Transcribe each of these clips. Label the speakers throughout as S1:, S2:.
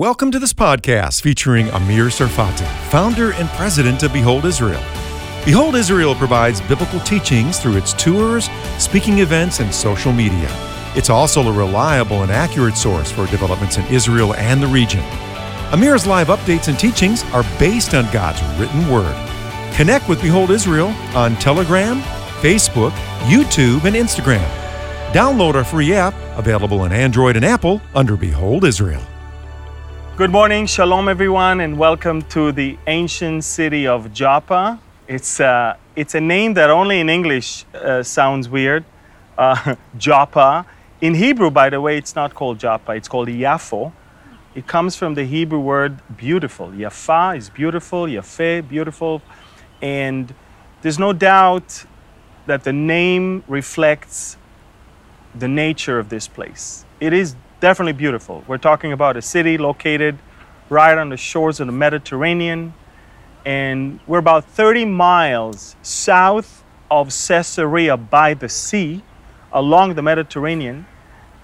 S1: Welcome to this podcast featuring Amir Sarfati, founder and president of Behold Israel. Behold Israel provides biblical teachings through its tours, speaking events, and social media. It's also a reliable and accurate source for developments in Israel and the region. Amir's live updates and teachings are based on God's written word. Connect with Behold Israel on Telegram, Facebook, YouTube, and Instagram. Download our free app, available on Android and Apple under Behold Israel.
S2: Good morning, shalom everyone, and welcome to the ancient city of Joppa. It's, uh, it's a name that only in English uh, sounds weird, uh, Joppa. In Hebrew, by the way, it's not called Joppa, it's called Yafo. It comes from the Hebrew word beautiful. Yafa is beautiful, Yafe, beautiful. And there's no doubt that the name reflects the nature of this place. It is definitely beautiful. We're talking about a city located right on the shores of the Mediterranean, and we're about 30 miles south of Caesarea by the sea along the Mediterranean.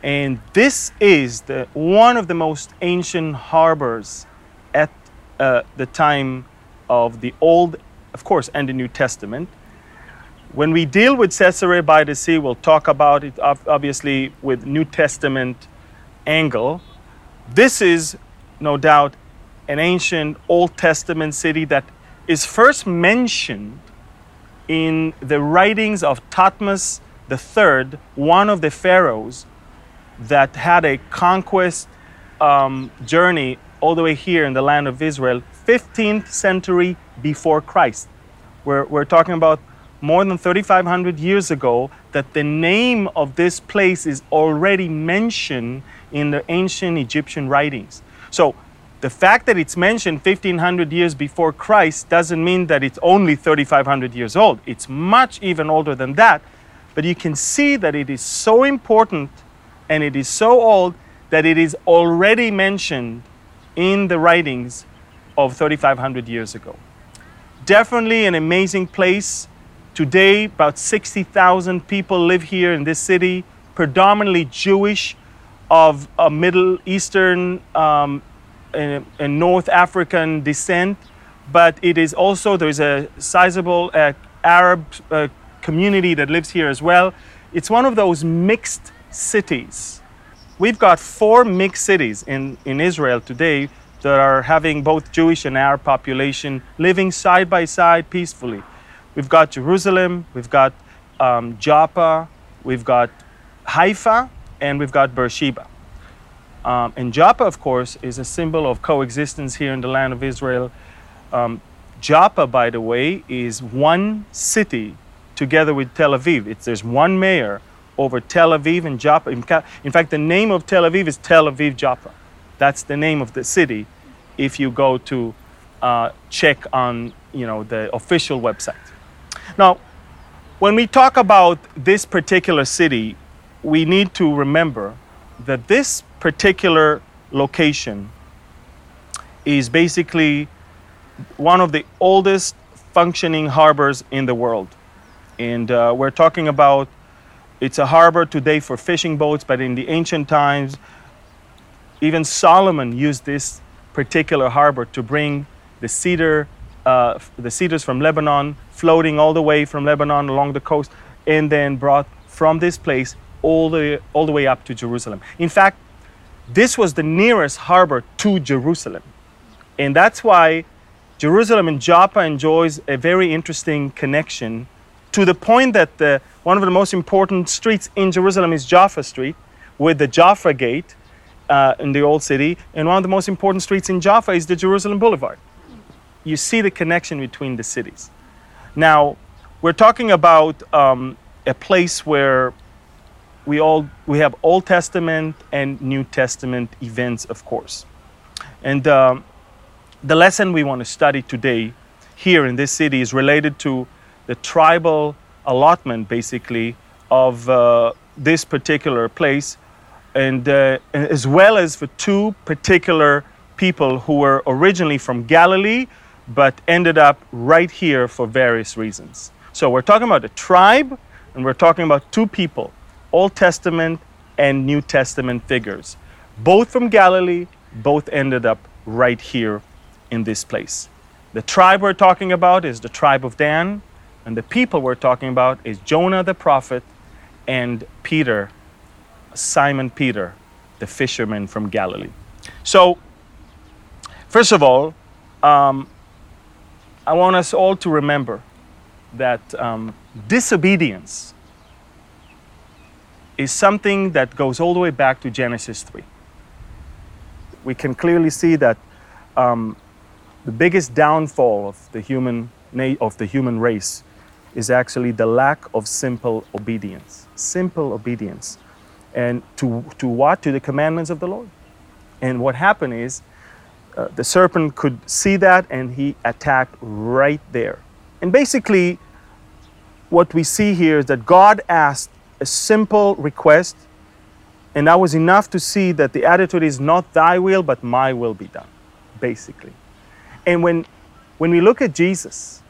S2: And this is the, one of the most ancient harbors at uh, the time of the Old, of course, and the New Testament. When we deal with Caesarea by the Sea, we'll talk about it obviously with New Testament angle. This is no doubt an ancient Old Testament city that is first mentioned in the writings of Thutmose III, one of the pharaohs that had a conquest um, journey all the way here in the land of Israel, 15th century before Christ. We're, we're talking about more than 3,500 years ago that the name of this place is already mentioned in the ancient Egyptian writings. So the fact that it's mentioned 1500 years before Christ doesn't mean that it's only 3500 years old. It's much even older than that. But you can see that it is so important and it is so old that it is already mentioned in the writings of 3500 years ago. Definitely an amazing place. Today, about 60,000 people live here in this city, predominantly Jewish, of a Middle Eastern um, and, and, North African descent, but it is also, there's a sizable uh, Arab uh, community that lives here as well. It's one of those mixed cities. We've got four mixed cities in, in Israel today that are having both Jewish and Arab population living side by side peacefully. We've got Jerusalem, we've got um, Joppa, we've got Haifa, and we've got Beersheba. Um, and Joppa, of course, is a symbol of coexistence here in the land of Israel. Um, Joppa, by the way, is one city together with Tel Aviv. It's, there's one mayor over Tel Aviv and Joppa. In, fact, the name of Tel Aviv is Tel Aviv Joppa. That's the name of the city if you go to uh, check on you know, the official website. Now, when we talk about this particular city, we need to remember that this particular location is basically one of the oldest functioning harbors in the world. And uh, we're talking about it's a harbor today for fishing boats, but in the ancient times, even Solomon used this particular harbor to bring the cedar, uh, the cedars from Lebanon, floating all the way from Lebanon along the coast, and then brought from this place all the, all the way up to Jerusalem. In fact, this was the nearest harbor to Jerusalem. And that's why Jerusalem and Joppa enjoys a very interesting connection to the point that the, one of the most important streets in Jerusalem is Jaffa Street with the Jaffa Gate uh, in the old city. And one of the most important streets in Jaffa is the Jerusalem Boulevard. You see the connection between the cities. Now, we're talking about um, a place where we all we have Old Testament and New Testament events, of course. And um, the lesson we want to study today here in this city is related to the tribal allotment, basically, of uh, this particular place, and uh, as well as for two particular people who were originally from Galilee, but ended up right here for various reasons. So we're talking about a tribe, and we're talking about two people Old Testament and New Testament figures, both from Galilee, both ended up right here in this place. The tribe we're talking about is the tribe of Dan, and the people we're talking about is Jonah the prophet and Peter, Simon Peter, the fisherman from Galilee. So, first of all, um, I want us all to remember that um, disobedience is something that goes all the way back to Genesis 3. We can clearly see that um, the biggest downfall of the human of the human race is actually the lack of simple obedience. Simple obedience. And to, to what? To the commandments of the Lord. And what happened is uh, the serpent could see that and he attacked right there. And basically, what we see here is that God asked a simple request, and that was enough to see that the attitude is not thy will, but my will be done, basically. And when, when we look at Jesus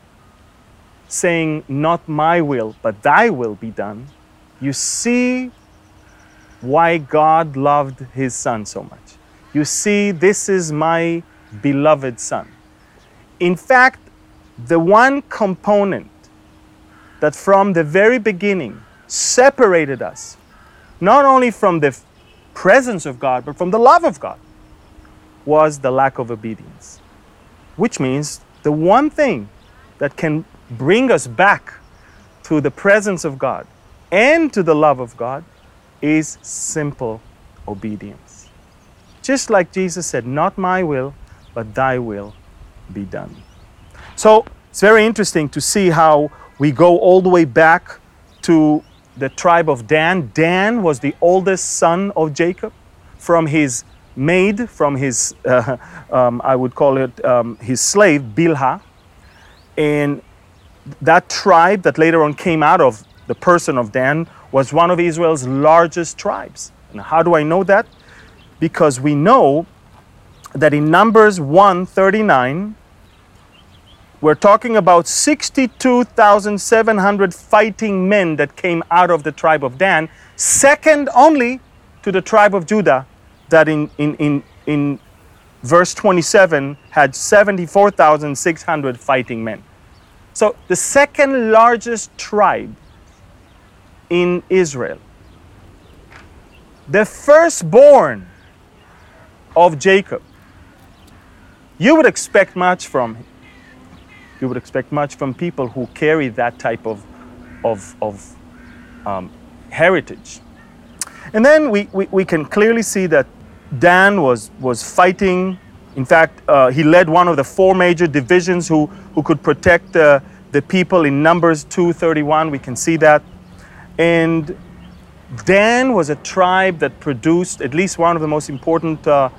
S2: saying, Not my will, but thy will be done, you see why God loved his son so much. You see, this is my beloved Son. In fact, the one component that from the very beginning separated us, not only from the presence of God, but from the love of God, was the lack of obedience. Which means the one thing that can bring us back to the presence of God and to the love of God is simple obedience. Just like Jesus said, Not my will, but thy will be done. So it's very interesting to see how we go all the way back to the tribe of Dan. Dan was the oldest son of Jacob from his maid, from his, uh, um, I would call it um, his slave, Bilhah. And that tribe that later on came out of the person of Dan was one of Israel's largest tribes. And how do I know that? Because we know that in Numbers 139, we're talking about 62,700 fighting men that came out of the tribe of Dan, second only to the tribe of Judah, that in, in, in, in verse 27 had 74,600 fighting men. So the second largest tribe in Israel. The firstborn of Jacob. You would expect much from him. you would expect much from people who carry that type of of, of um, heritage. And then we, we, we, can clearly see that Dan was, was fighting. In fact, uh, he led one of the four major divisions who, who could protect the, the people in Numbers 231. We can see that. And Dan was a tribe that produced at least one of the most important uh,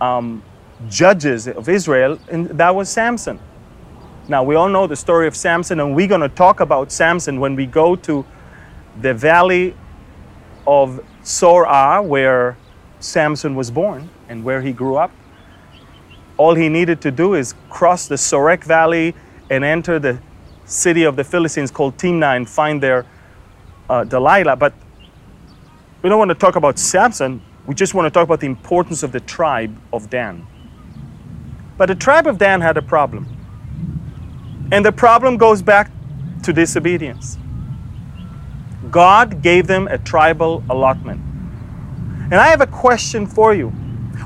S2: um, judges of Israel, and that was Samson. Now, we all know the story of Samson, and we're going to talk about Samson when we go to the valley of Sorah, where Samson was born and where he grew up. All he needed to do is cross the Sorek Valley and enter the city of the Philistines called Timnah and find their uh, Delilah. But we don't want to talk about Samson. We just want to talk about the importance of the tribe of Dan. But the tribe of Dan had a problem. And the problem goes back to disobedience. God gave them a tribal allotment. And I have a question for you.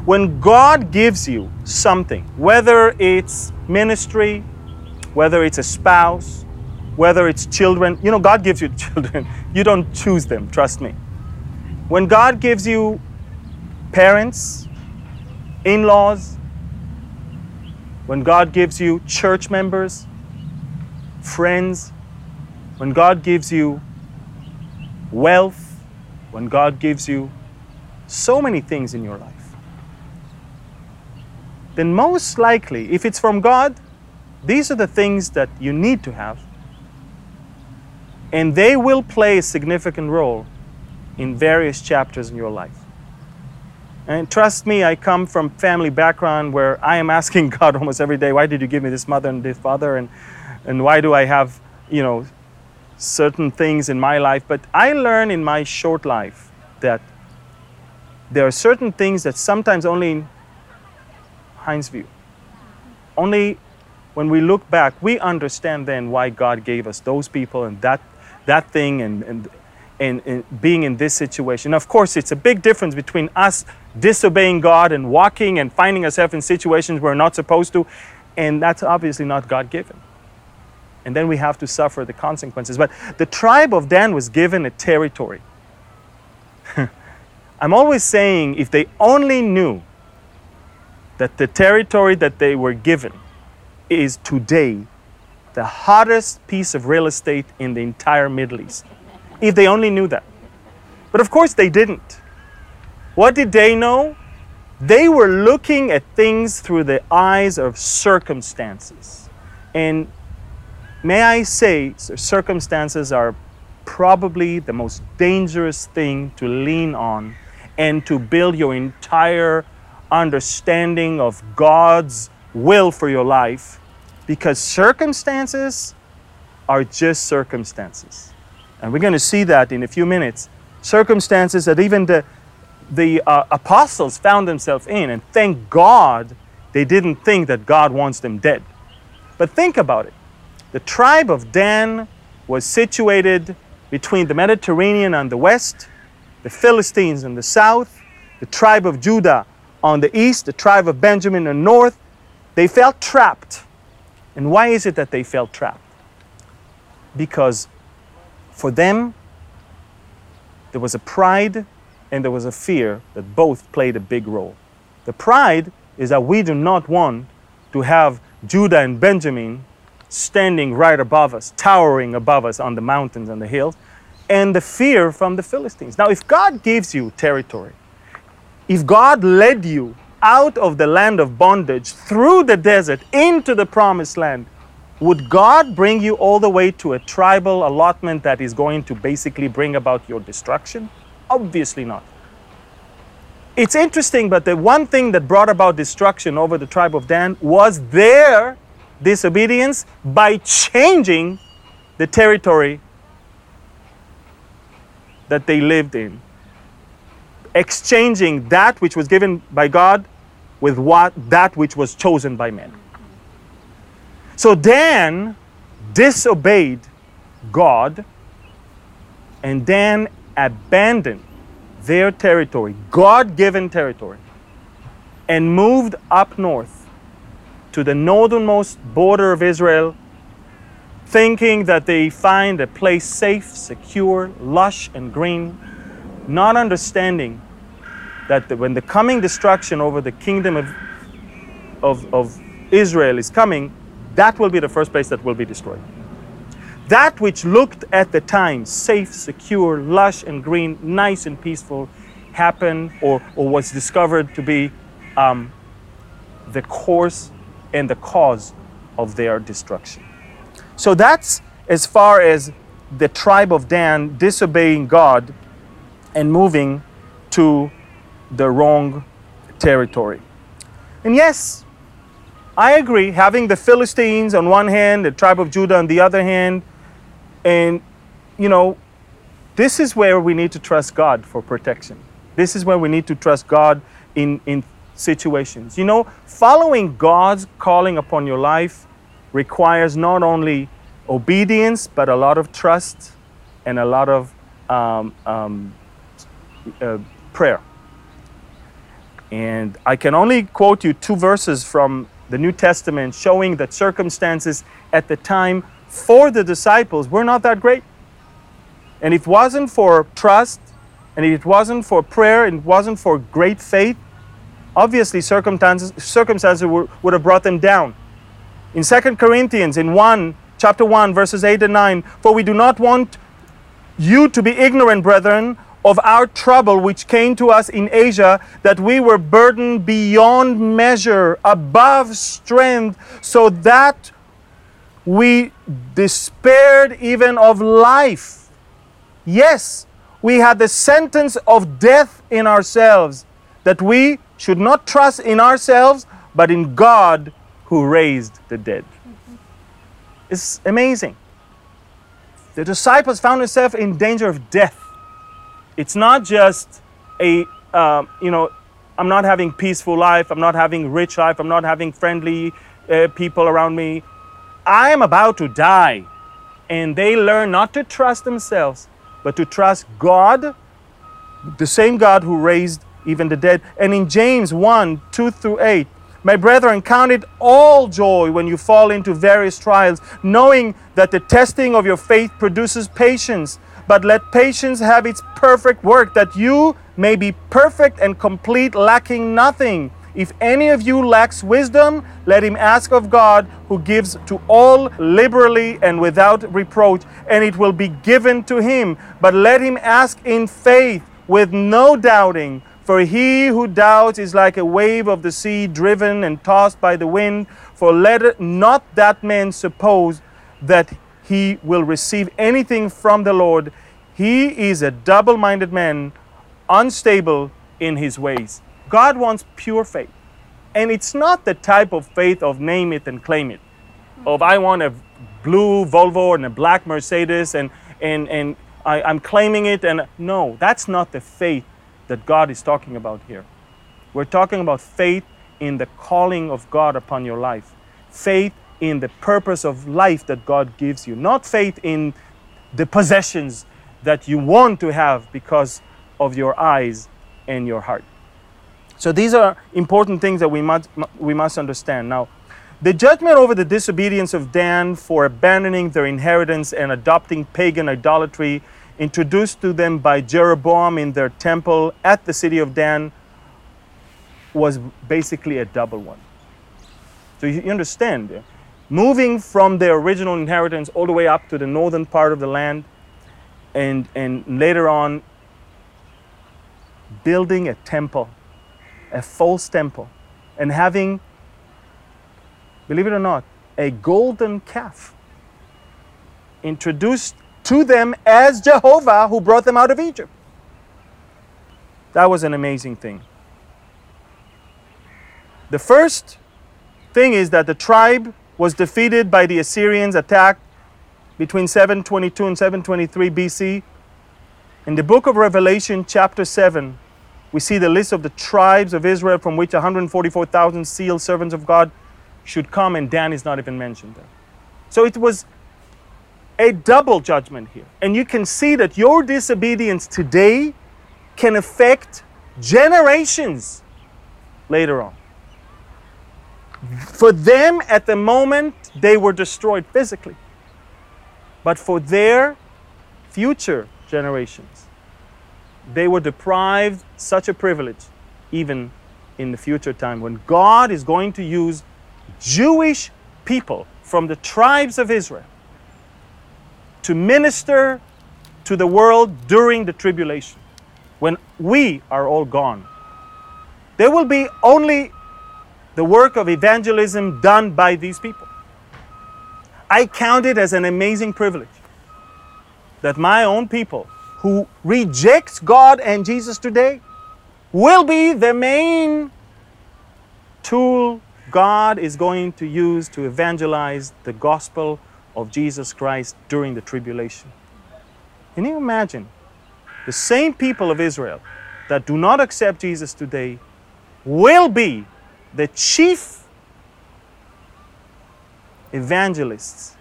S2: When God gives you something, whether it's ministry, whether it's a spouse, whether it's children, you know, God gives you children. You don't choose them, trust me. When God gives you parents, in laws, when God gives you church members, friends, when God gives you wealth, when God gives you so many things in your life, then most likely, if it's from God, these are the things that you need to have. And they will play a significant role in various chapters in your life. And trust me, I come from family background where I am asking God almost every day, why did you give me this mother and this father? And, and why do I have, you know, certain things in my life? But I learn in my short life that there are certain things that sometimes only Hinesview. Only when we look back, we understand then why God gave us those people and that, that thing and, and, and, being in this situation. Of course, it's a big difference between us disobeying God and walking and finding ourselves in situations we're not supposed to, and that's obviously not God given. And then we have to suffer the consequences. But the tribe of Dan was given a territory. I'm always saying if they only knew that the territory that they were given is today the hottest piece of real estate in the entire Middle East. If they only knew that. But of course they didn't. What did they know? They were looking at things through the eyes of circumstances. And may I say, circumstances are probably the most dangerous thing to lean on and to build your entire understanding of God's will for your life because circumstances are just circumstances. And we're going to see that in a few minutes. Circumstances that even the, the uh, apostles found themselves in. And thank God they didn't think that God wants them dead. But think about it. The tribe of Dan was situated between the Mediterranean on the west, the Philistines in the south, the tribe of Judah on the east, the tribe of Benjamin in the north. They felt trapped. And why is it that they felt trapped? Because for them, there was a pride and there was a fear that both played a big role. The pride is that we do not want to have Judah and Benjamin standing right above us, towering above us on the mountains and the hills, and the fear from the Philistines. Now, if God gives you territory, if God led you out of the land of bondage through the desert into the promised land, would God bring you all the way to a tribal allotment that is going to basically bring about your destruction? Obviously not. It's interesting, but the one thing that brought about destruction over the tribe of Dan was their disobedience by changing the territory that they lived in, exchanging that which was given by God with what that which was chosen by men. So Dan disobeyed God and Dan abandoned their territory, God given territory, and moved up north to the northernmost border of Israel, thinking that they find a place safe, secure, lush, and green, not understanding that when the coming destruction over the kingdom of, of, of Israel is coming, that will be the first place that will be destroyed. That which looked at the time safe, secure, lush, and green, nice and peaceful, happened or, or was discovered to be um, the course and the cause of their destruction. So that's as far as the tribe of Dan disobeying God and moving to the wrong territory. And yes, I agree, having the Philistines on one hand, the tribe of Judah on the other hand, and you know, this is where we need to trust God for protection. This is where we need to trust God in, in situations. You know, following God's calling upon your life requires not only obedience, but a lot of trust and a lot of um, um, uh, prayer. And I can only quote you two verses from the New Testament showing that circumstances at the time for the disciples were not that great. And if it wasn't for trust, and if it wasn't for prayer, and it wasn't for great faith, obviously circumstances, circumstances would have brought them down. In 2 Corinthians, in 1, chapter 1, verses 8 and 9, for we do not want you to be ignorant, brethren, of our trouble which came to us in Asia, that we were burdened beyond measure, above strength, so that we despaired even of life. Yes, we had the sentence of death in ourselves, that we should not trust in ourselves, but in God who raised the dead. It's amazing. The disciples found themselves in danger of death. It's not just a, uh, you know, I'm not having peaceful life. I'm not having rich life. I'm not having friendly uh, people around me. I am about to die. And they learn not to trust themselves, but to trust God, the same God who raised even the dead. And in James 1 2 through 8, my brethren, count it all joy when you fall into various trials, knowing that the testing of your faith produces patience. But let patience have its perfect work, that you may be perfect and complete, lacking nothing. If any of you lacks wisdom, let him ask of God, who gives to all liberally and without reproach, and it will be given to him. But let him ask in faith, with no doubting. For he who doubts is like a wave of the sea driven and tossed by the wind. For let not that man suppose that he will receive anything from the Lord. He is a double minded man, unstable in his ways. God wants pure faith. And it's not the type of faith of name it and claim it. Of I want a blue Volvo and a black Mercedes and, and, and I, I'm claiming it. And no, that's not the faith that God is talking about here. We're talking about faith in the calling of God upon your life, faith in the purpose of life that God gives you, not faith in the possessions that you want to have because of your eyes and your heart. So these are important things that we must, we must understand. Now, the judgment over the disobedience of Dan for abandoning their inheritance and adopting pagan idolatry introduced to them by Jeroboam in their temple at the city of Dan was basically a double one. So you understand, moving from their original inheritance all the way up to the northern part of the land, and, and later on building a temple, a false temple, and having, believe it or not, a golden calf introduced to them as Jehovah who brought them out of Egypt. That was an amazing thing. The first thing is that the tribe was defeated by the Assyrians attacked between 722 and 723 BC. In the book of Revelation, chapter 7, we see the list of the tribes of Israel from which 144,000 sealed servants of God should come, and Dan is not even mentioned there. So it was a double judgment here. And you can see that your disobedience today can affect generations later on. For them, at the moment, they were destroyed physically. But for their future generations, they were deprived such a privilege even in the future time when God is going to use Jewish people from the tribes of Israel to minister to the world during the tribulation, when we are all gone. There will be only the work of evangelism done by these people. I count it as an amazing privilege that my own people who rejects God and Jesus today will be the main tool God is going to use to evangelize the gospel of Jesus Christ during the tribulation. Can you imagine? The same people of Israel that do not accept Jesus today will be the chief evangelists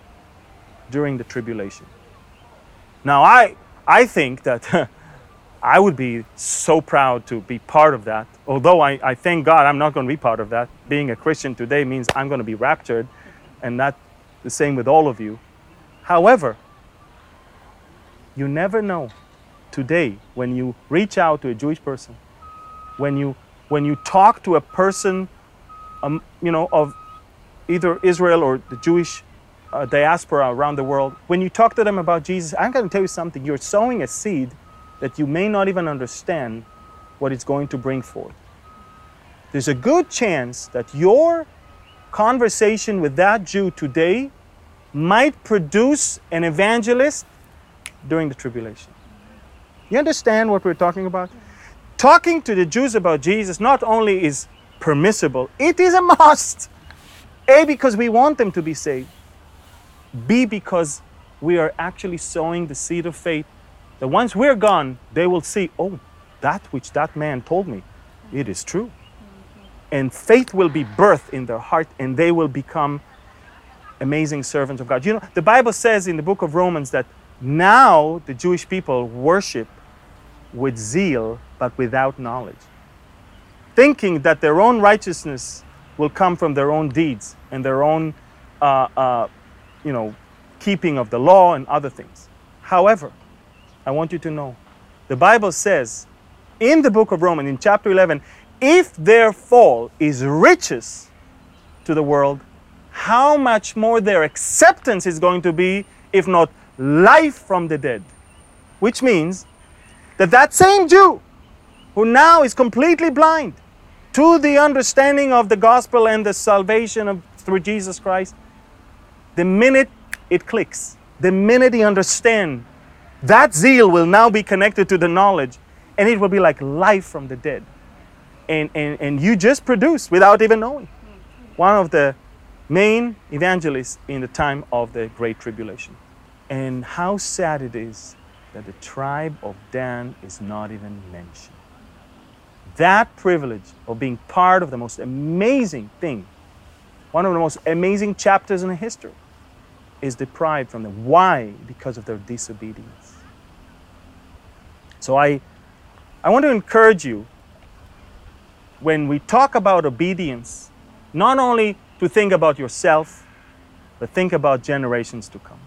S2: during the tribulation. Now, I, I think that I would be so proud to be part of that. Although I, I thank God I'm not going to be part of that. Being a Christian today means I'm going to be raptured, and that the same with all of you. However, you never know today when you reach out to a Jewish person, when you when you talk to a person, um, you know, of either Israel or the Jewish uh, diaspora around the world, when you talk to them about Jesus, I'm going to tell you something. You're sowing a seed that you may not even understand what it's going to bring forth. There's a good chance that your conversation with that Jew today might produce an evangelist during the tribulation. You understand what we're talking about? Talking to the Jews about Jesus not only is permissible, it is a must. A, because we want them to be saved. B, because we are actually sowing the seed of faith that once we're gone, they will see, oh, that which that man told me, it is true. and faith will be birthed in their heart and they will become amazing servants of God. You know, the Bible says in the book of Romans that now the Jewish people worship with zeal but without knowledge, thinking that their own righteousness will come from their own deeds and their own, uh, uh, you know, keeping of the law and other things. However, I want you to know the Bible says in the book of Romans, in chapter 11, if their fall is riches to the world, how much more their acceptance is going to be, if not life from the dead. Which means that that same Jew who now is completely blind to the understanding of the gospel and the salvation of, through Jesus Christ, the minute it clicks, the minute he understands, that zeal will now be connected to the knowledge and it will be like life from the dead. And, and, and you just produce without even knowing. One of the main evangelists in the time of the Great Tribulation. And how sad it is that the tribe of Dan is not even mentioned. That privilege of being part of the most amazing thing, one of the most amazing chapters in history, is deprived from them. Why? Because of their disobedience. So I, I want to encourage you when we talk about obedience, not only to think about yourself, but think about generations to come.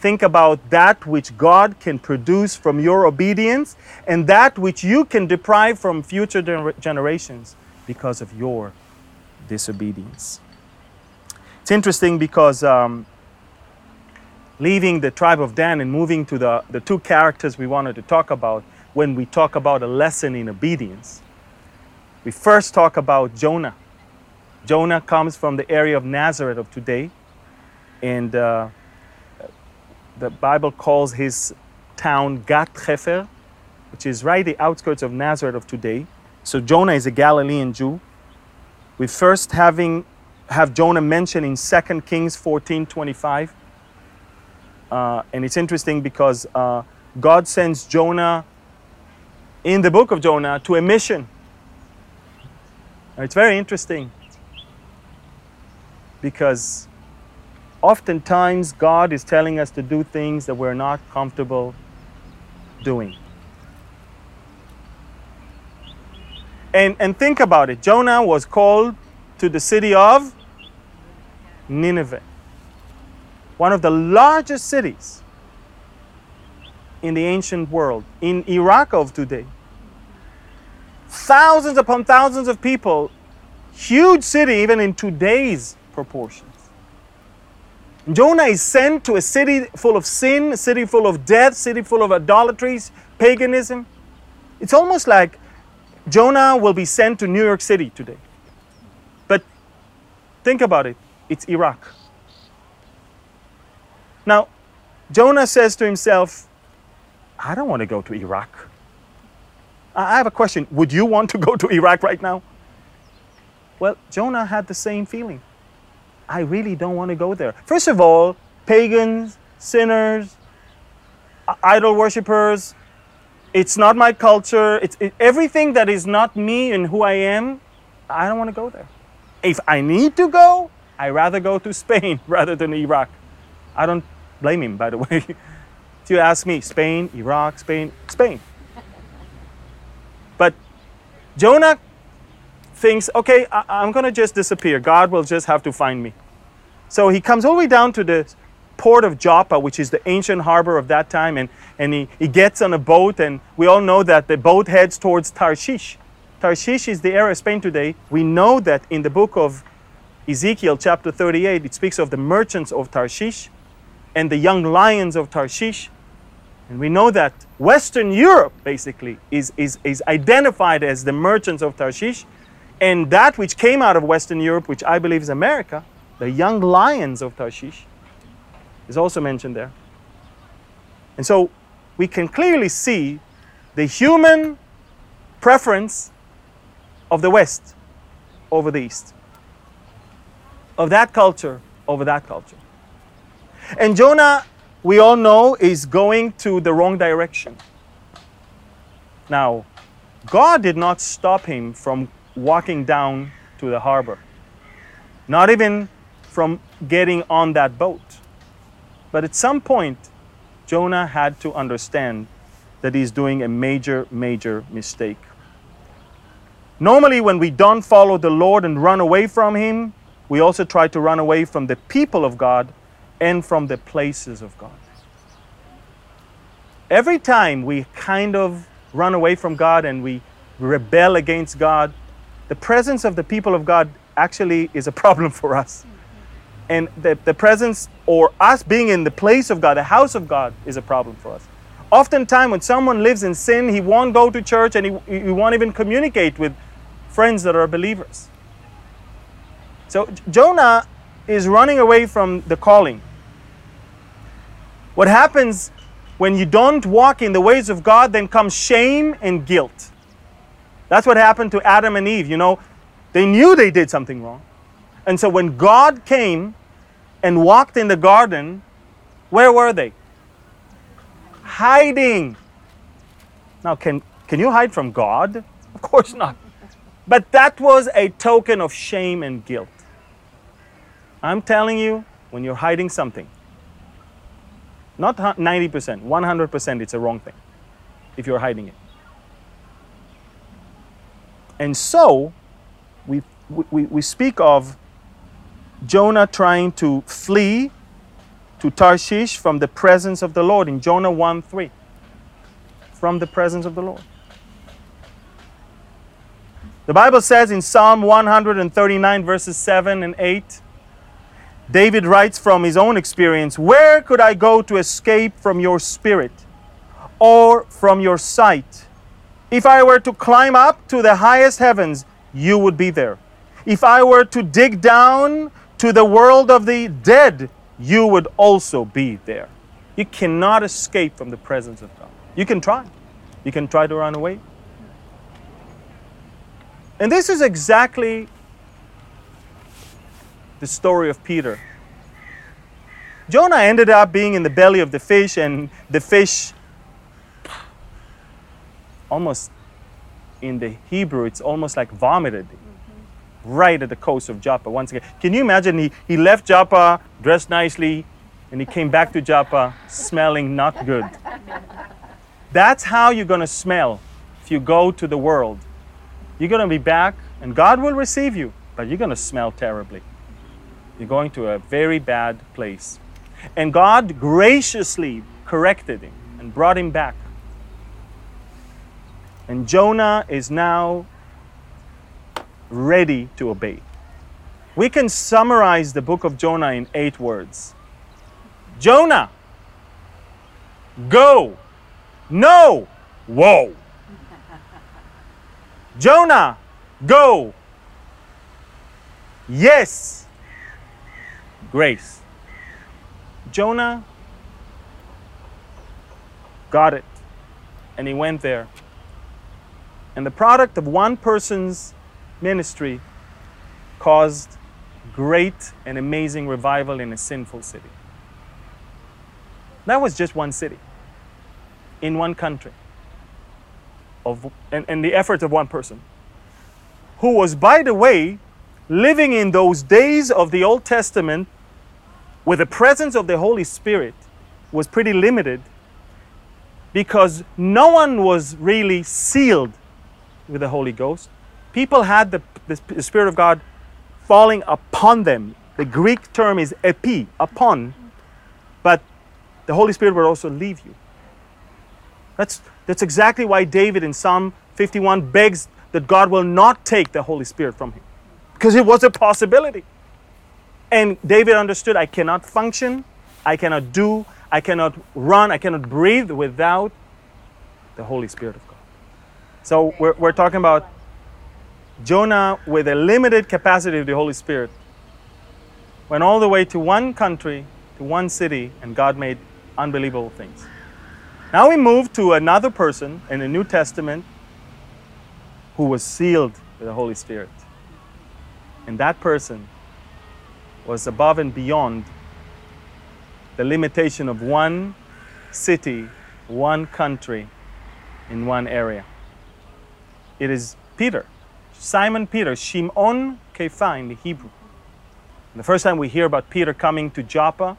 S2: Think about that which God can produce from your obedience and that which you can deprive from future gener- generations because of your disobedience. It's interesting because um, leaving the tribe of Dan and moving to the, the two characters we wanted to talk about when we talk about a lesson in obedience, we first talk about Jonah. Jonah comes from the area of Nazareth of today, and uh, the Bible calls his town Gat Hefer, which is right the outskirts of Nazareth of today. So Jonah is a Galilean Jew. We first having have Jonah mentioned in 2 Kings 14 25. Uh, and it's interesting because uh, God sends Jonah in the book of Jonah to a mission. It's very interesting because oftentimes God is telling us to do things that we're not comfortable doing. And, and think about it Jonah was called to the city of Nineveh, one of the largest cities in the ancient world, in Iraq of today. Thousands upon thousands of people, huge city even in today's proportions. Jonah is sent to a city full of sin, a city full of death, city full of idolatries, paganism. It's almost like Jonah will be sent to New York City today. But think about it it's Iraq. Now, Jonah says to himself, I don't want to go to Iraq. I have a question. Would you want to go to Iraq right now? Well, Jonah had the same feeling. I really don't want to go there. First of all, pagans, sinners, idol worshippers, it's not my culture. It's it, everything that is not me and who I am. I don't want to go there. If I need to go, I rather go to Spain rather than Iraq. I don't blame him, by the way. if you ask me, Spain, Iraq, Spain, Spain. But Jonah thinks, okay, I- am going to just disappear. God will just have to find me. So he comes all the way down to the port of Joppa, which is the ancient harbor of that time, and, and he, he gets on a boat, and we all know that the boat heads towards Tarshish. Tarshish is the area of Spain today. We know that in the book of Ezekiel, chapter 38, it speaks of the merchants of Tarshish and the young lions of Tarshish. And we know that Western Europe basically is, is, is identified as the merchants of Tarshish. And that which came out of Western Europe, which I believe is America, the young lions of Tarshish, is also mentioned there. And so we can clearly see the human preference of the West over the East, of that culture over that culture. And Jonah, we all know, is going to the wrong direction. Now, God did not stop him from walking down to the harbor. Not even from getting on that boat. But at some point, Jonah had to understand that he's doing a major, major mistake. Normally, when we don't follow the Lord and run away from Him, we also try to run away from the people of God and from the places of God. Every time we kind of run away from God and we rebel against God, the presence of the people of God actually is a problem for us. And the, the presence or us being in the place of God, the house of God, is a problem for us. Oftentimes, when someone lives in sin, he won't go to church and he, he won't even communicate with friends that are believers. So Jonah is running away from the calling. What happens when you don't walk in the ways of God, then comes shame and guilt. That's what happened to Adam and Eve. You know, they knew they did something wrong. And so when God came and walked in the garden, where were they? Hiding. Now, can, can you hide from God? Of course not. But that was a token of shame and guilt. I'm telling you, when you're hiding something, not 90%, 100% it's a wrong thing if you're hiding it. And so, we, we, we speak of Jonah trying to flee to Tarshish from the presence of the Lord in Jonah 1 3. From the presence of the Lord. The Bible says in Psalm 139, verses 7 and 8, David writes from his own experience Where could I go to escape from your spirit or from your sight? If I were to climb up to the highest heavens, you would be there. If I were to dig down to the world of the dead, you would also be there. You cannot escape from the presence of God. You can try. You can try to run away. And this is exactly the story of Peter. Jonah ended up being in the belly of the fish, and the fish, almost in the Hebrew, it's almost like vomited mm-hmm. right at the coast of Joppa. Once again, can you imagine? He, he left Joppa dressed nicely, and he came back to Joppa smelling not good. That's how you're going to smell if you go to the world. You're going to be back, and God will receive you, but you're going to smell terribly. You're going to a very bad place. And God graciously corrected him and brought him back. And Jonah is now ready to obey. We can summarize the book of Jonah in eight words Jonah, go. No, whoa. Jonah, go. Yes, grace. Jonah got it, and he went there. And the product of one person's ministry caused great and amazing revival in a sinful city. That was just one city, in one country, of, and, and the effort of one person, who was, by the way, living in those days of the Old Testament where the presence of the Holy Spirit was pretty limited because no one was really sealed with the Holy Ghost. People had the, the, Spirit of God falling upon them. The Greek term is epi, upon, but the Holy Spirit would also leave you. That's, that's exactly why David in Psalm 51 begs that God will not take the Holy Spirit from him, because it was a possibility. And David understood I cannot function, I cannot do, I cannot run, I cannot breathe without the Holy Spirit. So we're, we're talking about Jonah with a limited capacity of the Holy Spirit went all the way to one country, to one city, and God made unbelievable things. Now we move to another person in the New Testament who was sealed with the Holy Spirit. And that person was above and beyond the limitation of one city, one country, in one area. It is Peter, Simon Peter, Shimon Kephah in the Hebrew. And the first time we hear about Peter coming to Joppa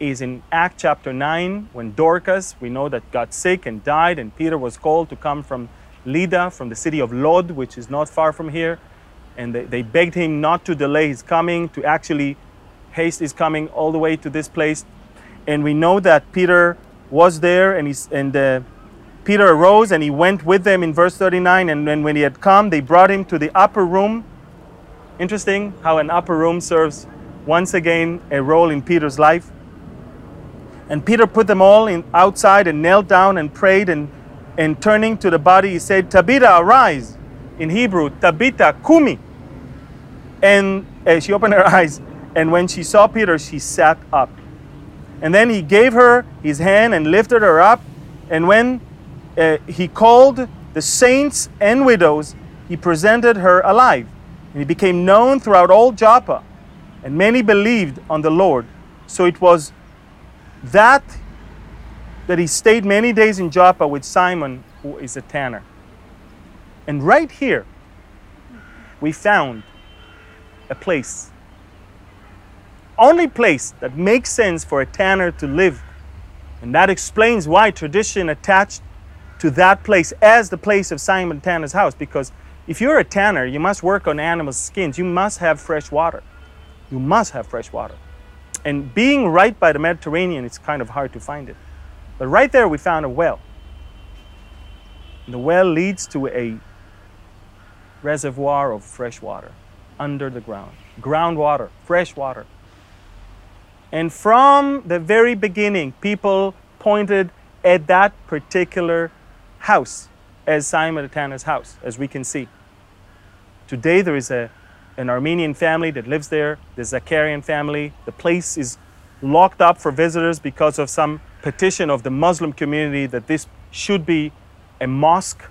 S2: is in Act chapter 9 when Dorcas, we know that got sick and died, and Peter was called to come from Lydda, from the city of Lod, which is not far from here. And they, they begged him not to delay his coming, to actually haste his coming all the way to this place. And we know that Peter was there, and, he's, and uh, Peter arose and he went with them in verse 39. And then when he had come, they brought him to the upper room. Interesting how an upper room serves once again a role in Peter's life. And Peter put them all in, outside and knelt down and prayed. And, and turning to the body, he said, Tabitha, arise. In Hebrew, Tabitha, kumi. And uh, she opened her eyes. And when she saw Peter, she sat up. And then he gave her his hand and lifted her up. And when uh, he called the saints and widows, he presented her alive. And he became known throughout all Joppa. And many believed on the Lord. So it was that that he stayed many days in Joppa with Simon, who is a tanner. And right here, we found a place. Only place that makes sense for a tanner to live. And that explains why tradition attached to that place as the place of Simon Tanner's house. Because if you're a tanner, you must work on animals' skins. You must have fresh water. You must have fresh water. And being right by the Mediterranean, it's kind of hard to find it. But right there, we found a well. And the well leads to a reservoir of fresh water under the ground. Groundwater, fresh water. And from the very beginning, people pointed at that particular house as Tanner's house, as we can see. Today, there is a an Armenian family that lives there, the Zakarian family. The place is locked up for visitors because of some petition of the Muslim community that this should be a mosque.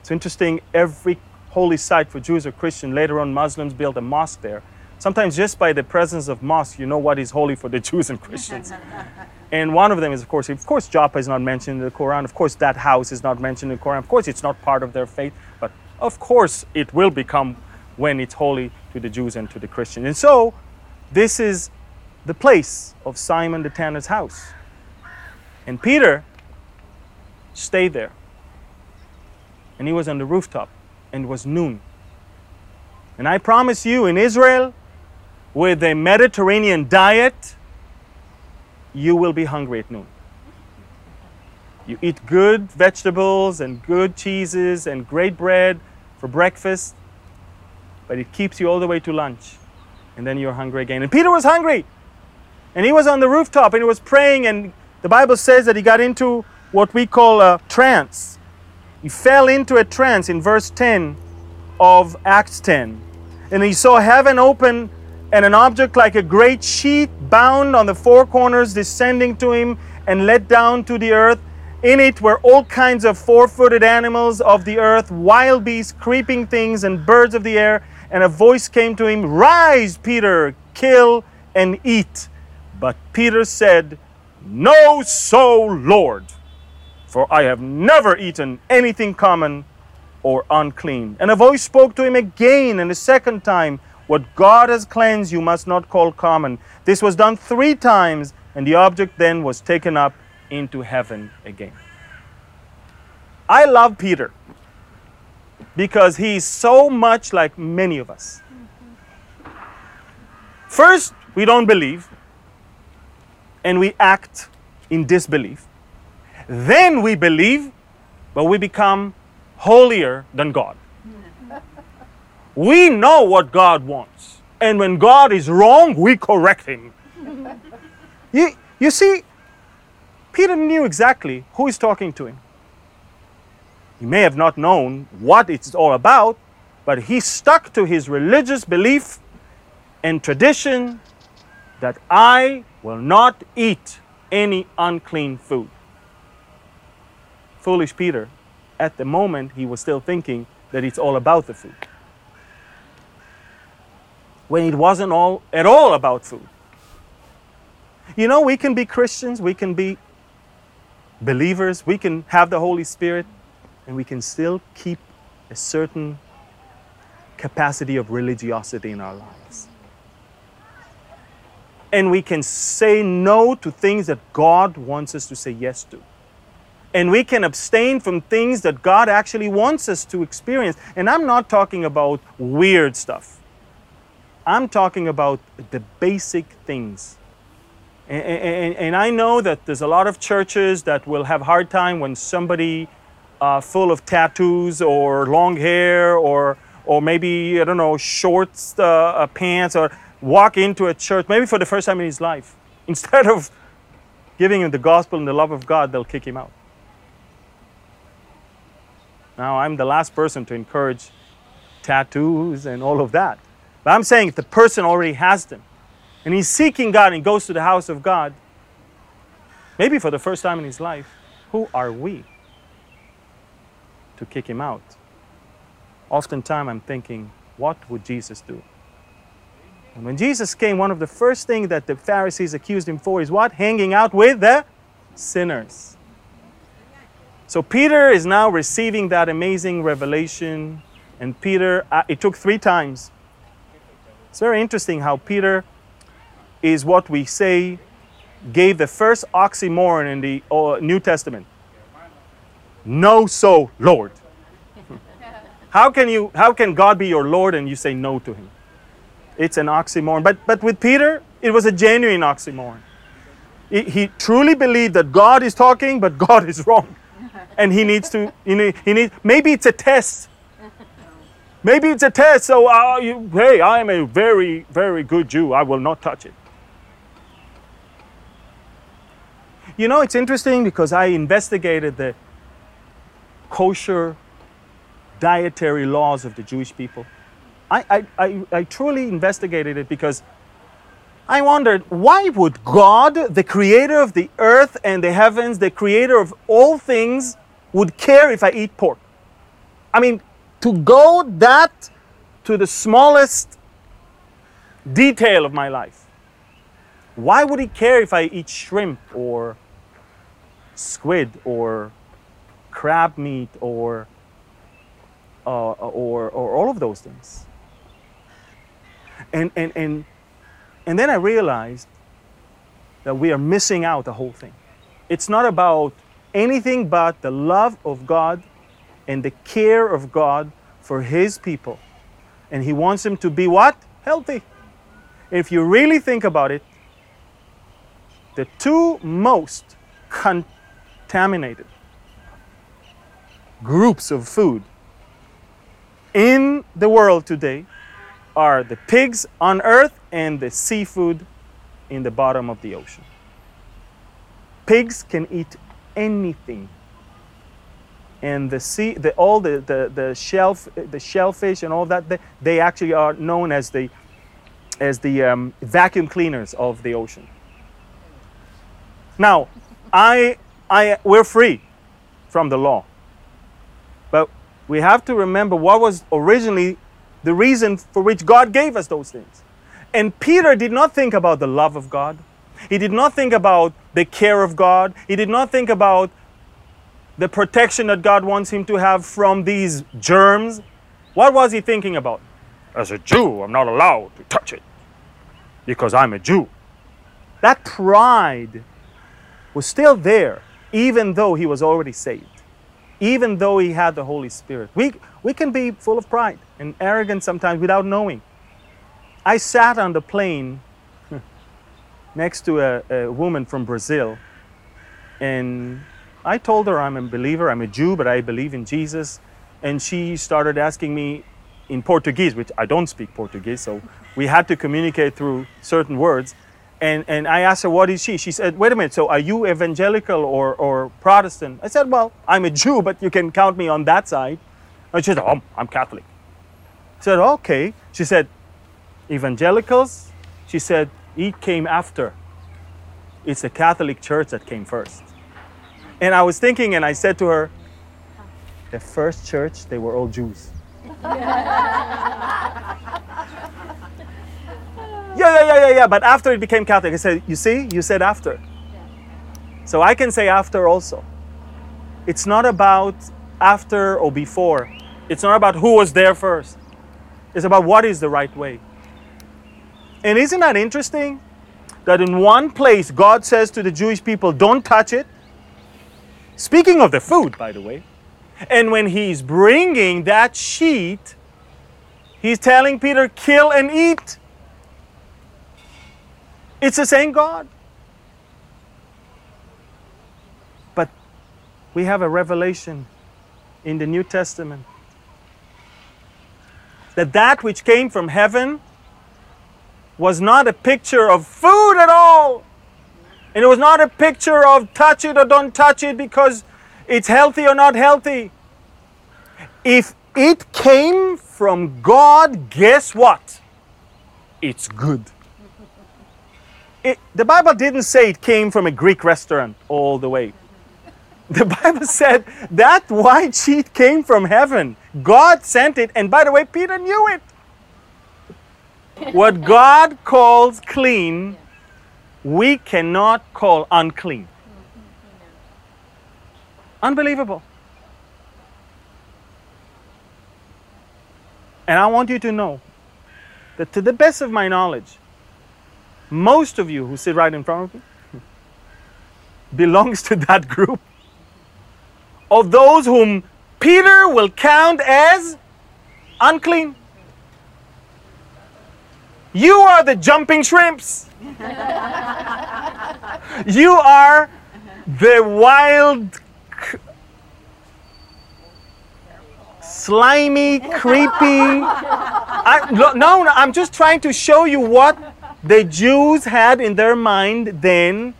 S2: It's interesting, every holy site for Jews or Christian, later on Muslims built a mosque there. Sometimes just by the presence of mosque, you know what is holy for the Jews and Christians. and one of them is, of course, of course, Joppa is not mentioned in the Quran. Of course, that house is not mentioned in the Quran. Of course, it's not part of their faith. But of course, it will become when it's holy to the Jews and to the Christians. And so, this is the place of Simon the tanner's house. And Peter stayed there. And he was on the rooftop, and it was noon. And I promise you, in Israel, with a Mediterranean diet, you will be hungry at noon. You eat good vegetables and good cheeses and great bread for breakfast but it keeps you all the way to lunch. And then you're hungry again. And Peter was hungry. And he was on the rooftop and he was praying. And the Bible says that he got into what we call a trance. He fell into a trance in verse 10 of Acts 10. And he saw heaven open and an object like a great sheet bound on the four corners descending to him and let down to the earth. In it were all kinds of four footed animals of the earth, wild beasts, creeping things, and birds of the air and a voice came to him, Rise, Peter, kill and eat. But Peter said, No, so, Lord, for I have never eaten anything common or unclean. And a voice spoke to him again and a second time, What God has cleansed, you must not call common. This was done three times, and the object then was taken up into heaven again. I love Peter because he's so much like many of us. First, we don't believe and we act in disbelief. Then we believe, but we become holier than God. We know what God wants. And when God is wrong, we correct him. You, you see, Peter knew exactly who is talking to him. He may have not known what it's all about, but he stuck to his religious belief and tradition that I will not eat any unclean food. Foolish Peter, at the moment, he was still thinking that it's all about the food. When it wasn't all at all about food. You know, we can be Christians, we can be believers, we can have the Holy Spirit, and we can still keep a certain capacity of religiosity in our lives. And we can say no to things that God wants us to say yes to. And we can abstain from things that God actually wants us to experience. And I'm not talking about weird stuff, I'm talking about the basic things. And, and, and I know that there's a lot of churches that will have hard time when somebody uh, full of tattoos or long hair or or maybe I don't know shorts uh, uh, pants or walk into a church maybe for the first time in his life instead of giving him the gospel and the love of God they'll kick him out. Now I'm the last person to encourage tattoos and all of that. But I'm saying if the person already has them and he's seeking God and goes to the house of God, maybe for the first time in his life, who are we to kick him out? Oftentimes I'm thinking, what would Jesus do? And when Jesus came, one of the first things that the Pharisees accused him for is what? Hanging out with the sinners. So Peter is now receiving that amazing revelation. And Peter, uh, it took three times it's very interesting how Peter is what we say gave the first oxymoron in the uh, New Testament. No, so Lord. How can you how can God be your Lord and you say no to him? It's an oxymoron. But but with Peter, it was a genuine oxymoron. He, he truly believed that God is talking, but God is wrong. And he needs to, you know, he needs maybe it's a test Maybe it's a test, so you, hey, I am a very, very good Jew. I will not touch it. You know, it's interesting because I investigated the kosher dietary laws of the Jewish people. I, I, I, I, truly investigated it because I wondered why would God, the creator of the earth and the heavens, the creator of all things, would care if I eat pork? I mean, to go that to the smallest detail of my life. Why would he care if I eat shrimp or squid or crab meat or, uh, or, or all of those things? And, and, and, and then I realized that we are missing out the whole thing. It's not about anything but the love of God and the care of God for His people. And He wants them to be what? Healthy. If you really think about it, the two most contaminated groups of food in the world today are the pigs on earth and the seafood in the bottom of the ocean. Pigs can eat anything and the sea, the, all the, the, the, shelf, the shellfish and all that, they, they actually are known as the, as the um, vacuum cleaners of the ocean. Now, I, I, we're free from the law. But we have to remember what was originally the reason for which God gave us those things. And Peter did not think about the love of God. He did not think about the care of God. He did not think about the protection that God wants him to have from these germs, what was he thinking about? As a Jew, I'm not allowed to touch it because I'm a Jew. That pride was still there, even though he was already saved, even though he had the Holy Spirit. We, we can be full of pride and arrogant sometimes without knowing. I sat on the plane next to a, a woman from Brazil, and I told her I'm a believer, I'm a Jew, but I believe in Jesus. And she started asking me in Portuguese, which I don't speak Portuguese, so we had to communicate through certain words. And, and I asked her, What is she? She said, Wait a minute, so are you evangelical or, or Protestant? I said, Well, I'm a Jew, but you can count me on that side. And she said, Oh, I'm Catholic. I said, Okay. She said, Evangelicals? She said, It came after. It's the Catholic Church that came first. And I was thinking, and I said to her, the first church, they were all Jews. yeah, yeah, yeah, yeah, yeah. But after it became Catholic, I said, you see, you said after. So I can say after also. It's not about after or before. It's not about who was there first. It's about what is the right way. And isn't that interesting? That in one place, God says to the Jewish people, don't touch it. Speaking of the food, by the way. And when he's bringing that sheet, he's telling Peter, kill and eat. It's the same God. But we have a revelation in the New Testament that that which came from heaven was not a picture of food. And it was not a picture of touch it or don't touch it because it's healthy or not healthy. If it came from God, guess what? It's good. It, the Bible didn't say it came from a Greek restaurant all the way. The Bible said that white sheet came from heaven. God sent it, and by the way, Peter knew it. What God calls clean, we cannot call unclean. Unbelievable. And I want you to know that to the best of my knowledge, most of you who sit right in front of me belongs to that group of those whom Peter will count as unclean. You are the jumping shrimps. you are the wild, slimy, creepy. I, no, no, I'm just trying to show you what the Jews had in their mind then,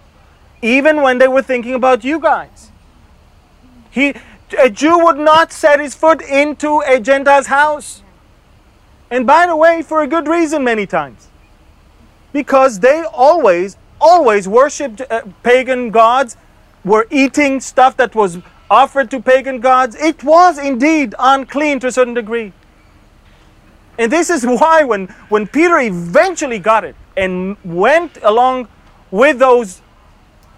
S2: even when they were thinking about you guys. He, a Jew would not set his foot into a Gentile's house. And by the way, for a good reason, many times. Because they always, always worshipped uh, pagan gods, were eating stuff that was offered to pagan gods. It was indeed unclean to a certain degree. And this is why, when, when Peter eventually got it and went along with those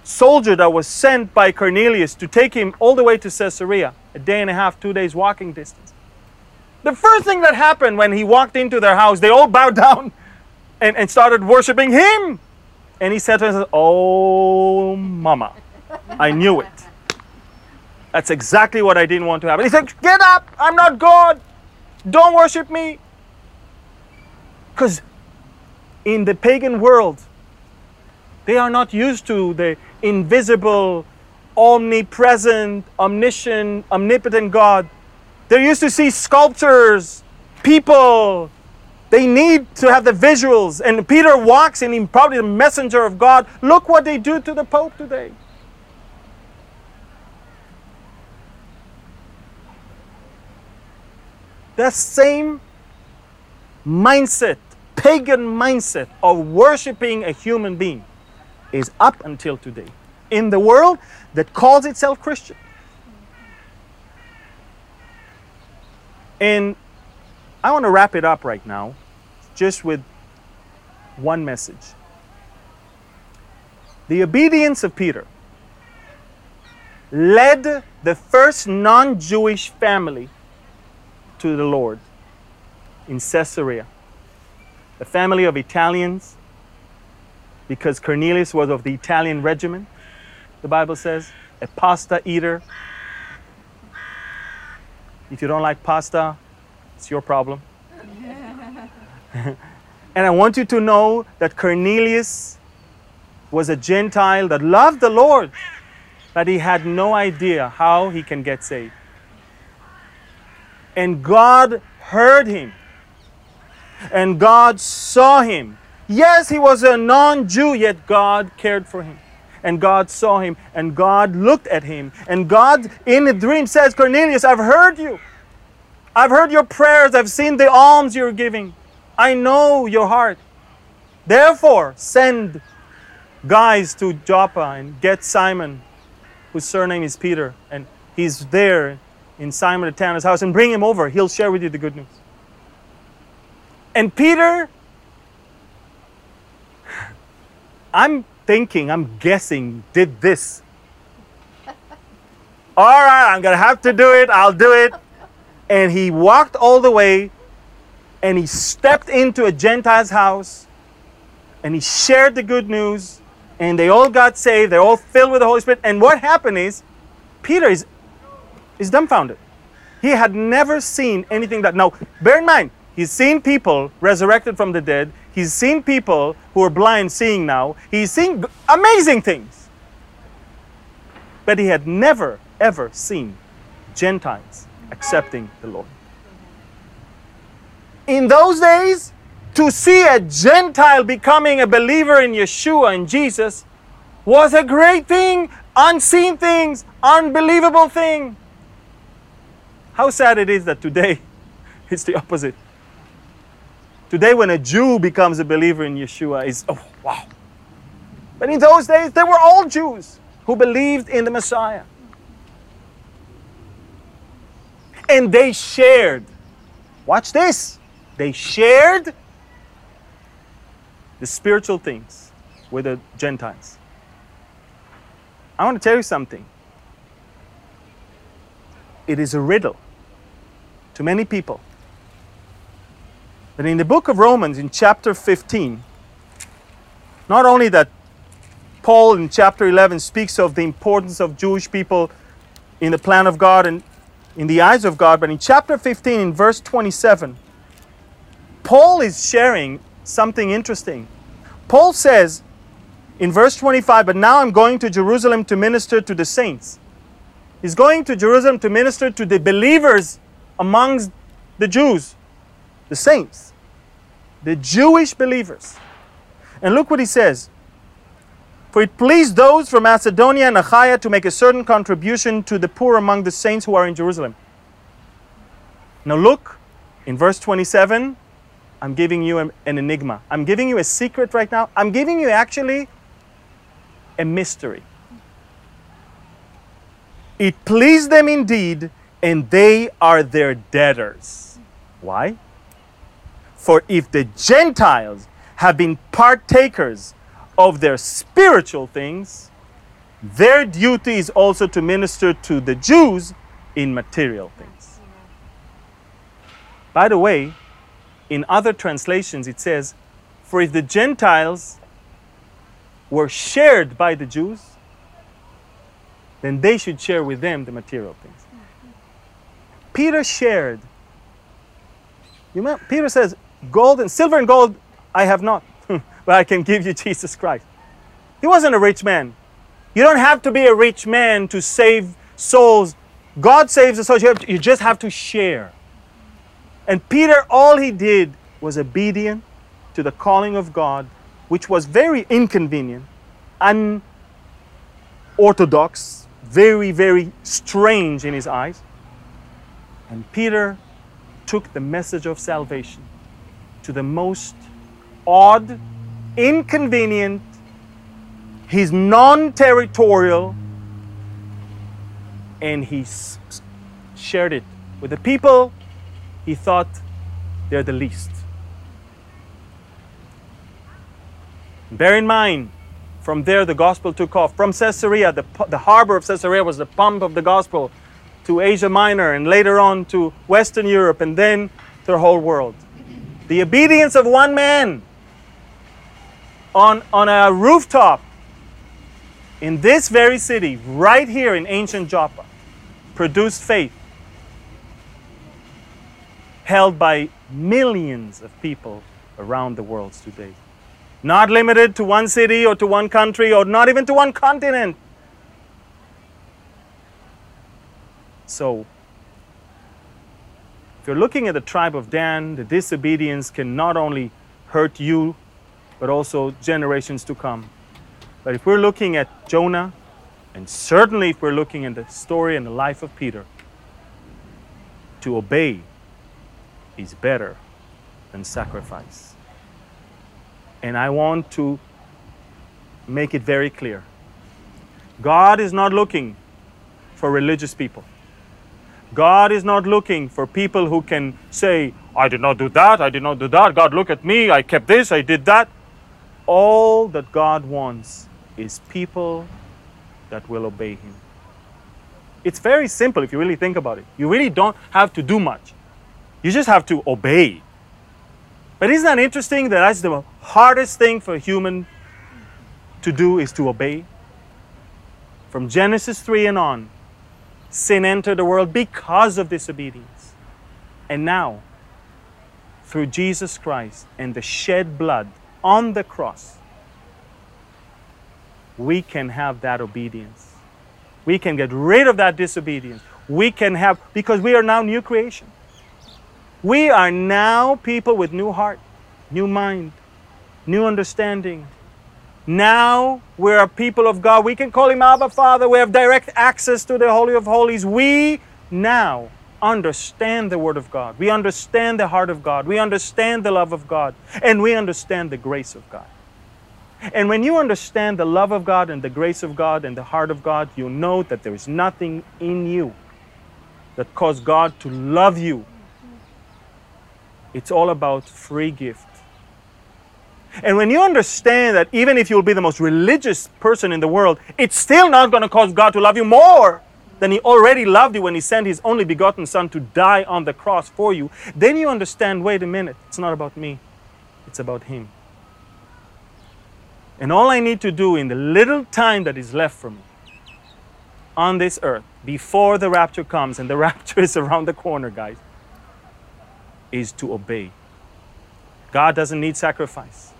S2: soldier that was sent by Cornelius to take him all the way to Caesarea, a day and a half, two days walking distance. The first thing that happened when he walked into their house, they all bowed down and, and started worshiping him. And he said to himself, Oh, mama, I knew it. That's exactly what I didn't want to happen. He said, Get up, I'm not God. Don't worship me. Because in the pagan world, they are not used to the invisible, omnipresent, omniscient, omnipotent God. They're used to see sculptures, people. They need to have the visuals. And Peter walks in, he's probably the messenger of God. Look what they do to the Pope today. That same mindset, pagan mindset of worshiping a human being is up until today in the world that calls itself Christian. And I want to wrap it up right now just with one message. The obedience of Peter led the first non Jewish family to the Lord in Caesarea. A family of Italians because Cornelius was of the Italian regiment, the Bible says, a pasta eater. If you don't like pasta, it's your problem. and I want you to know that Cornelius was a Gentile that loved the Lord, but he had no idea how he can get saved. And God heard him, and God saw him, Yes, he was a non Jew, yet God cared for him. And God saw him, and God looked at him. And God, in a dream, says, Cornelius, I've heard you. I've heard your prayers. I've seen the alms you're giving. I know your heart. Therefore, send guys to Joppa and get Simon, whose surname is Peter. And he's there in Simon the tanner's house, and bring him over. He'll share with you the good news. And Peter I'm thinking, I'm guessing, did this. all right, I'm going to have to do it. I'll do it. And he walked all the way and he stepped into a Gentile's house and he shared the good news and they all got saved. They're all filled with the Holy Spirit. And what happened is Peter is, is dumbfounded. He had never seen anything that. Now, bear in mind, he's seen people resurrected from the dead. He's seen people who are blind seeing now. He's seen amazing things. But he had never, ever seen Gentiles accepting the Lord. In those days, to see a Gentile becoming a believer in Yeshua and Jesus was a great thing, unseen things, unbelievable thing. How sad it is that today it's the opposite. Today, when a Jew becomes a believer in Yeshua, is oh wow. But in those days, they were all Jews who believed in the Messiah. And they shared. Watch this. They shared the spiritual things with the Gentiles. I want to tell you something. It is a riddle to many people. But in the book of Romans, in chapter 15, not only that Paul in chapter 11 speaks of the importance of Jewish people in the plan of God and in the eyes of God, but in chapter 15, in verse 27, Paul is sharing something interesting. Paul says in verse 25, But now I'm going to Jerusalem to minister to the saints. He's going to Jerusalem to minister to the believers amongst the Jews, the saints, the Jewish believers. And look what he says. For it pleased those from Macedonia and Achaia to make a certain contribution to the poor among the saints who are in Jerusalem. Now look in verse 27 I'm giving you an enigma. I'm giving you a secret right now. I'm giving you actually a mystery. It pleased them indeed, and they are their debtors. Why? For if the Gentiles have been partakers of their spiritual things, their duty is also to minister to the Jews in material things. By the way, in other translations, it says, For if the Gentiles were shared by the Jews, then they should share with them the material things. Peter shared. You remember, Peter says, Gold and silver and gold I have not, but I can give you Jesus Christ. He wasn't a rich man. You don't have to be a rich man to save souls. God saves the souls. You, just have to share. And Peter, all he did was obedient to the calling of God, which was very inconvenient, unorthodox, very, very strange in his eyes. And Peter took the message of salvation to the most odd, inconvenient, he's non territorial, and he shared it with the people he thought they're the least. Bear in mind, from there the gospel took off. From Caesarea, the, the harbor of Caesarea was the pump of the gospel to Asia Minor and later on to Western Europe and then to the whole world. The obedience of one man on, on a rooftop in this very city, right here in ancient Joppa, produced faith held by millions of people around the world today. Not limited to one city or to one country or not even to one continent. So, you're looking at the tribe of Dan, the disobedience can not only hurt you, but also generations to come. But if we're looking at Jonah, and certainly if we're looking at the story and the life of Peter, to obey is better than sacrifice. And I want to make it very clear God is not looking for religious people. God is not looking for people who can say, I did not do that, I did not do that. God, look at me, I kept this, I did that. All that God wants is people that will obey Him. It's very simple if you really think about it. You really don't have to do much. You just have to obey. But isn't that interesting that that's the hardest thing for a human to do is to obey? From Genesis 3 and on, sin entered the world because of disobedience. And now, through Jesus Christ and the shed blood on the cross, we can have that obedience. We can get rid of that disobedience. We can have, because we are now new creation. We are now people with new heart, new mind, new understanding. Now we're people of God. We can call him Abba Father. We have direct access to the Holy of Holies. We now understand the Word of God. We understand the heart of God. We understand the love of God. And we understand the grace of God. And when you understand the love of God and the grace of God and the heart of God, you know that there is nothing in you that caused God to love you. It's all about free gift. And when you understand that even if you'll be the most religious person in the world, it's still not going to cause God to love you more than He already loved you when He sent His only begotten Son to die on the cross for you, then you understand wait a minute, it's not about me, it's about Him. And all I need to do in the little time that is left for me on this earth before the rapture comes, and the rapture is around the corner, guys, is to obey. God doesn't need sacrifice.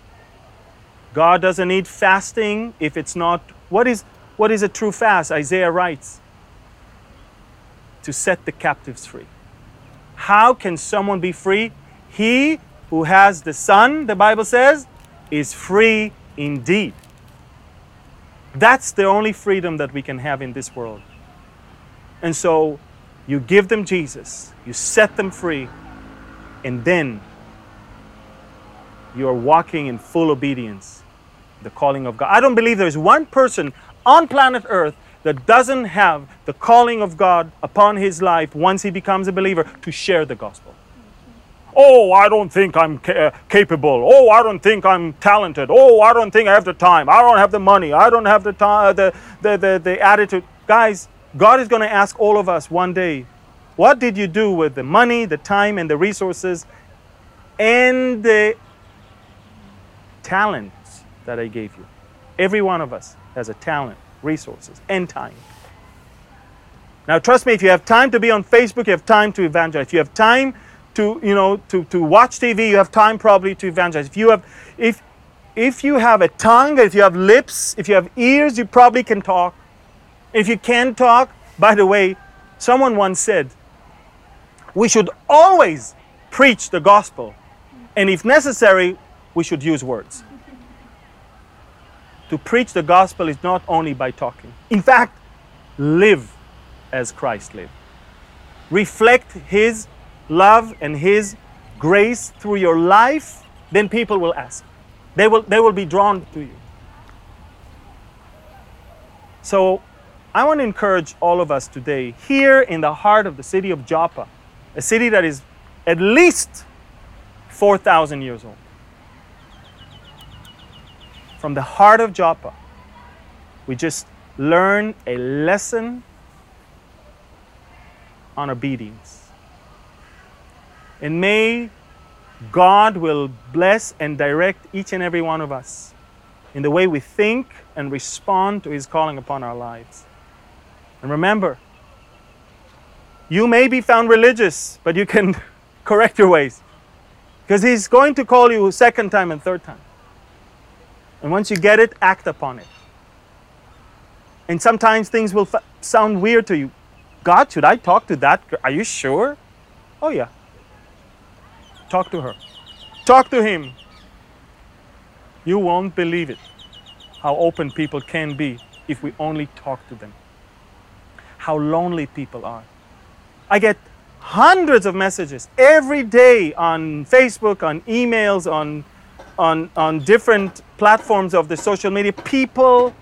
S2: God doesn't need fasting if it's not what is what is a true fast? Isaiah writes to set the captives free. How can someone be free? He who has the Son, the Bible says, is free indeed. That's the only freedom that we can have in this world. And so you give them Jesus, you set them free, and then you are walking in full obedience, the calling of God. I don't believe there's one person on planet Earth that doesn't have the calling of God upon his life once he becomes a believer to share the gospel. Oh, I don't think I'm ca- uh, capable. Oh, I don't think I'm talented. Oh, I don't think I have the time. I don't have the money. I don't have the time, the, the, the, the attitude. Guys, God is going to ask all of us one day, what did you do with the money, the time, and the resources and the talents that I gave you? Every one of us has a talent, resources, and time. Now, trust me, if you have time to be on Facebook, you have time to evangelize. If you have time to you know to, to watch TV, you have time probably to evangelize. If you have if if you have a tongue, if you have lips, if you have ears, you probably can talk. If you can talk, by the way, someone once said, we should always preach the gospel, and if necessary, we should use words. To preach the gospel is not only by talking. In fact, live as Christ lived. Reflect his love and His grace through your life, then people will ask. They will, they will be drawn to you. So I want to encourage all of us today, here in the heart of the city of Joppa, a city that is at least 4,000 years old. From the heart of Joppa, we just learn a lesson on obedience. And may God will bless and direct each and every one of us in the way we think and respond to His calling upon our lives. And remember, you may be found religious, but you can correct your ways. Because He's going to call you second time and third time. And once you get it, act upon it. And sometimes things will f- sound weird to you. God, should I talk to that? Are you sure? Oh, yeah. Talk to her. Talk to him. You won't believe it how open people can be if we only talk to them. How lonely people are. I get hundreds of messages every day on Facebook, on emails, on, on, on different platforms of the social media. People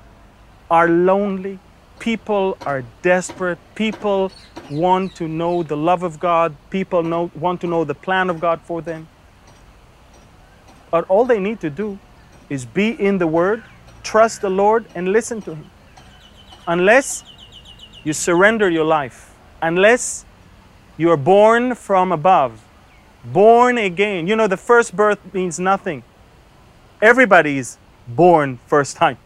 S2: are lonely. People are desperate. People want to know the love of God. People know, want to know the plan of God for them. But all they need to do is be in the Word, trust the Lord, and listen to Him. Unless you surrender your life, unless you are born from above, Born again. You know, the first birth means nothing. Everybody's born first time.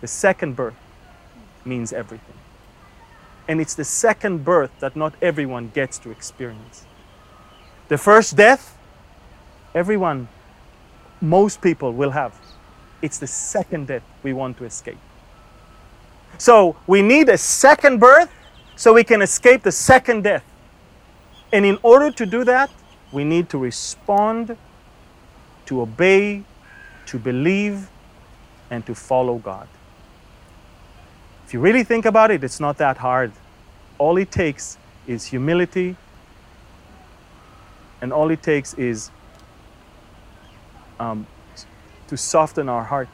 S2: The second birth means everything. And it's the second birth that not everyone gets to experience. The first death, everyone, most people will have. It's the second death we want to escape. So we need a second birth so we can escape the second death. And in order to do that, we need to respond, to obey, to believe, and to follow God. If you really think about it, it's not that hard. All it takes is humility, and all it takes is um, to soften our heart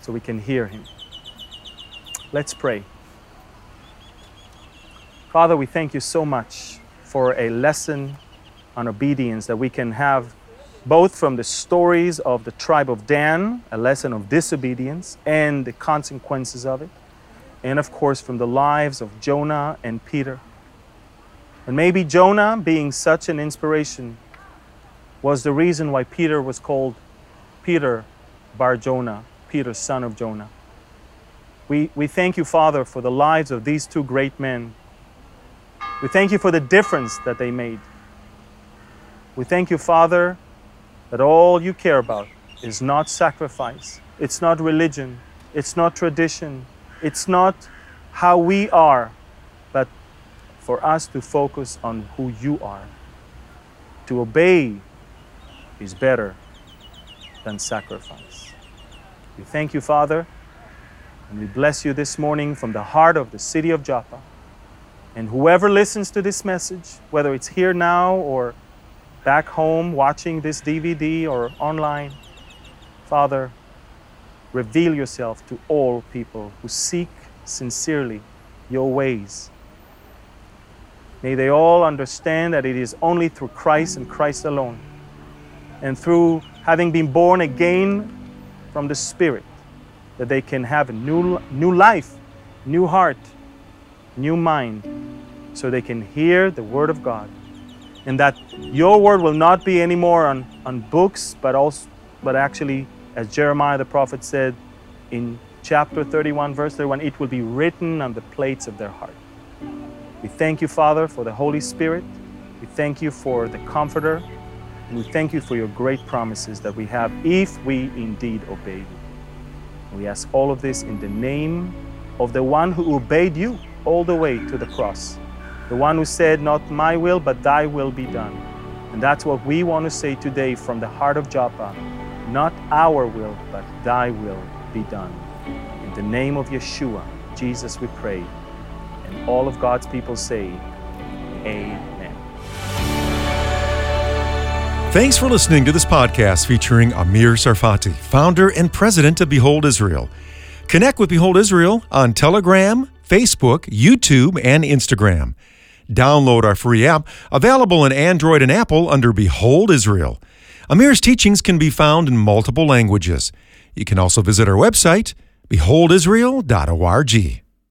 S2: so we can hear Him. Let's pray. Father, we thank you so much for a lesson on obedience that we can have both from the stories of the tribe of Dan, a lesson of disobedience and the consequences of it, and of course from the lives of Jonah and Peter. And maybe Jonah, being such an inspiration, was the reason why Peter was called Peter Bar Jonah, Peter, son of Jonah. We, we thank you, Father, for the lives of these two great men we thank you for the difference that they made. We thank you, Father, that all you care about is not sacrifice, it's not religion, it's not tradition, it's not how we are, but for us to focus on who you are. To obey is better than sacrifice. We thank you, Father, and we bless you this morning from the heart of the city of Joppa. And whoever listens to this message, whether it's here now or back home watching this DVD or online, Father, reveal yourself to all people who seek sincerely your ways. May they all understand that it is only through Christ and Christ alone, and through having been born again from the Spirit, that they can have a new, new life, new heart, new mind so they can hear the Word of God. And that your word will not be anymore on, on books, but also but actually, as Jeremiah the prophet said in chapter 31, verse 31, it will be written on the plates of their heart. We thank you, Father, for the Holy Spirit. We thank you for the Comforter. And we thank you for your great promises that we have if we indeed obey you. We ask all of this in the name of the one who obeyed you all the way to the cross. The one who said, Not my will, but thy will be done. And that's what we want to say today from the heart of Joppa. Not our will, but thy will be done. In the name of Yeshua, Jesus, we pray. And all of God's people say, Amen.
S1: Thanks for listening to this podcast featuring Amir Tsarfati, founder and president of Behold Israel. Connect with Behold Israel on Telegram, Facebook, YouTube, and Instagram. Download our free app, available in Android and Apple under Behold Israel. Amir's teachings can be found in multiple languages. You can also visit our website, beholdisrael.org.